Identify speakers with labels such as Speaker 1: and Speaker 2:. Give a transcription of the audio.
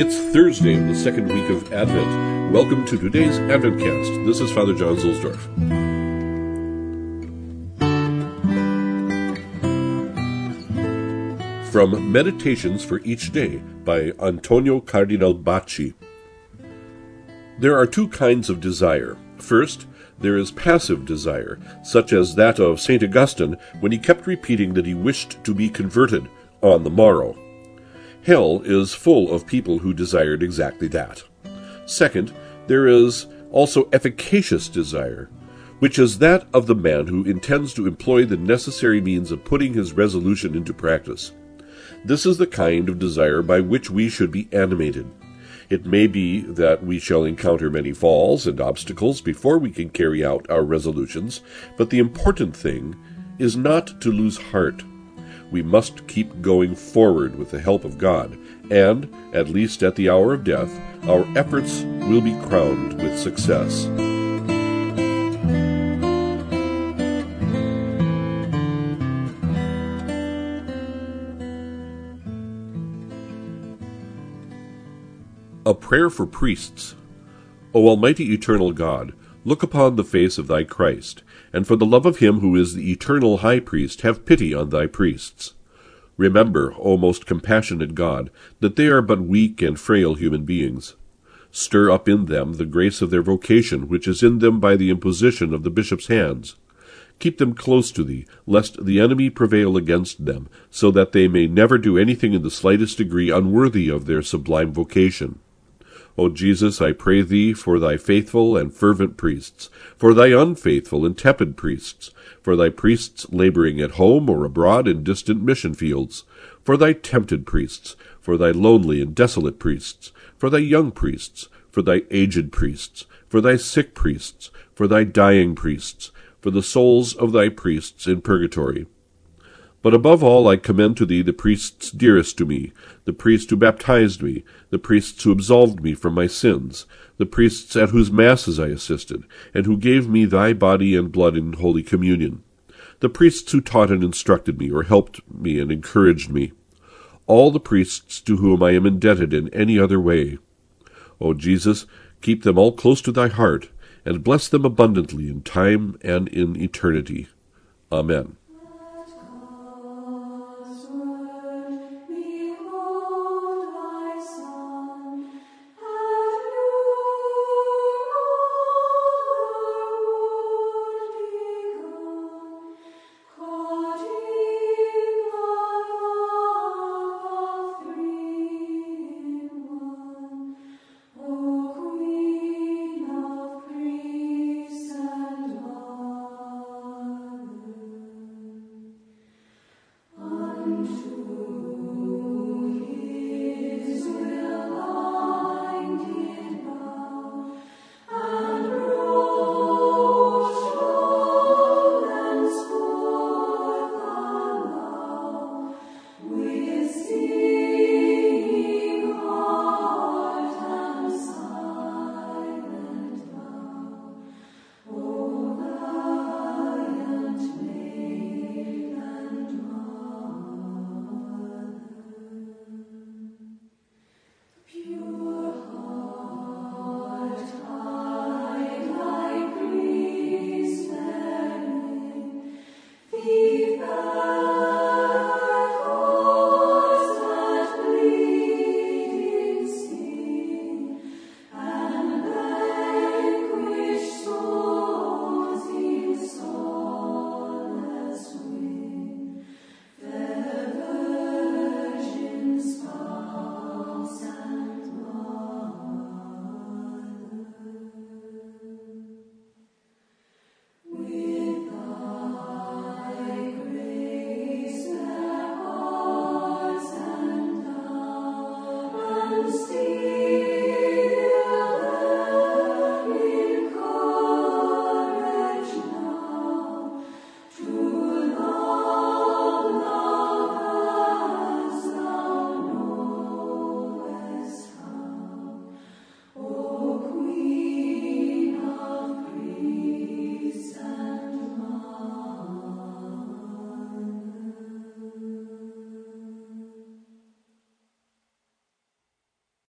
Speaker 1: It's Thursday of the second week of Advent. Welcome to today's Adventcast. This is Father John Zuhlsdorf. From Meditations for Each Day by Antonio Cardinal Bacci. There are two kinds of desire. First, there is passive desire, such as that of St. Augustine when he kept repeating that he wished to be converted on the morrow. Hell is full of people who desired exactly that. Second, there is also efficacious desire, which is that of the man who intends to employ the necessary means of putting his resolution into practice. This is the kind of desire by which we should be animated. It may be that we shall encounter many falls and obstacles before we can carry out our resolutions, but the important thing is not to lose heart we must keep going forward with the help of God, and, at least at the hour of death, our efforts will be crowned with success. A Prayer for Priests. O Almighty Eternal God, Look upon the face of thy Christ, and for the love of him who is the eternal high priest, have pity on thy priests. Remember, O most compassionate God, that they are but weak and frail human beings. Stir up in them the grace of their vocation, which is in them by the imposition of the bishop's hands. Keep them close to thee, lest the enemy prevail against them, so that they may never do anything in the slightest degree unworthy of their sublime vocation. O Jesus, I pray thee for thy faithful and fervent priests, for thy unfaithful and tepid priests, for thy priests laboring at home or abroad in distant mission fields, for thy tempted priests, for thy lonely and desolate priests, for thy young priests, for thy aged priests, for thy sick priests, for thy dying priests, for the souls of thy priests in purgatory but above all I commend to thee the priests dearest to me, the priests who baptized me, the priests who absolved me from my sins, the priests at whose masses I assisted, and who gave me thy body and blood in holy communion, the priests who taught and instructed me, or helped me and encouraged me, all the priests to whom I am indebted in any other way. O Jesus, keep them all close to thy heart, and bless them abundantly in time and in eternity. Amen.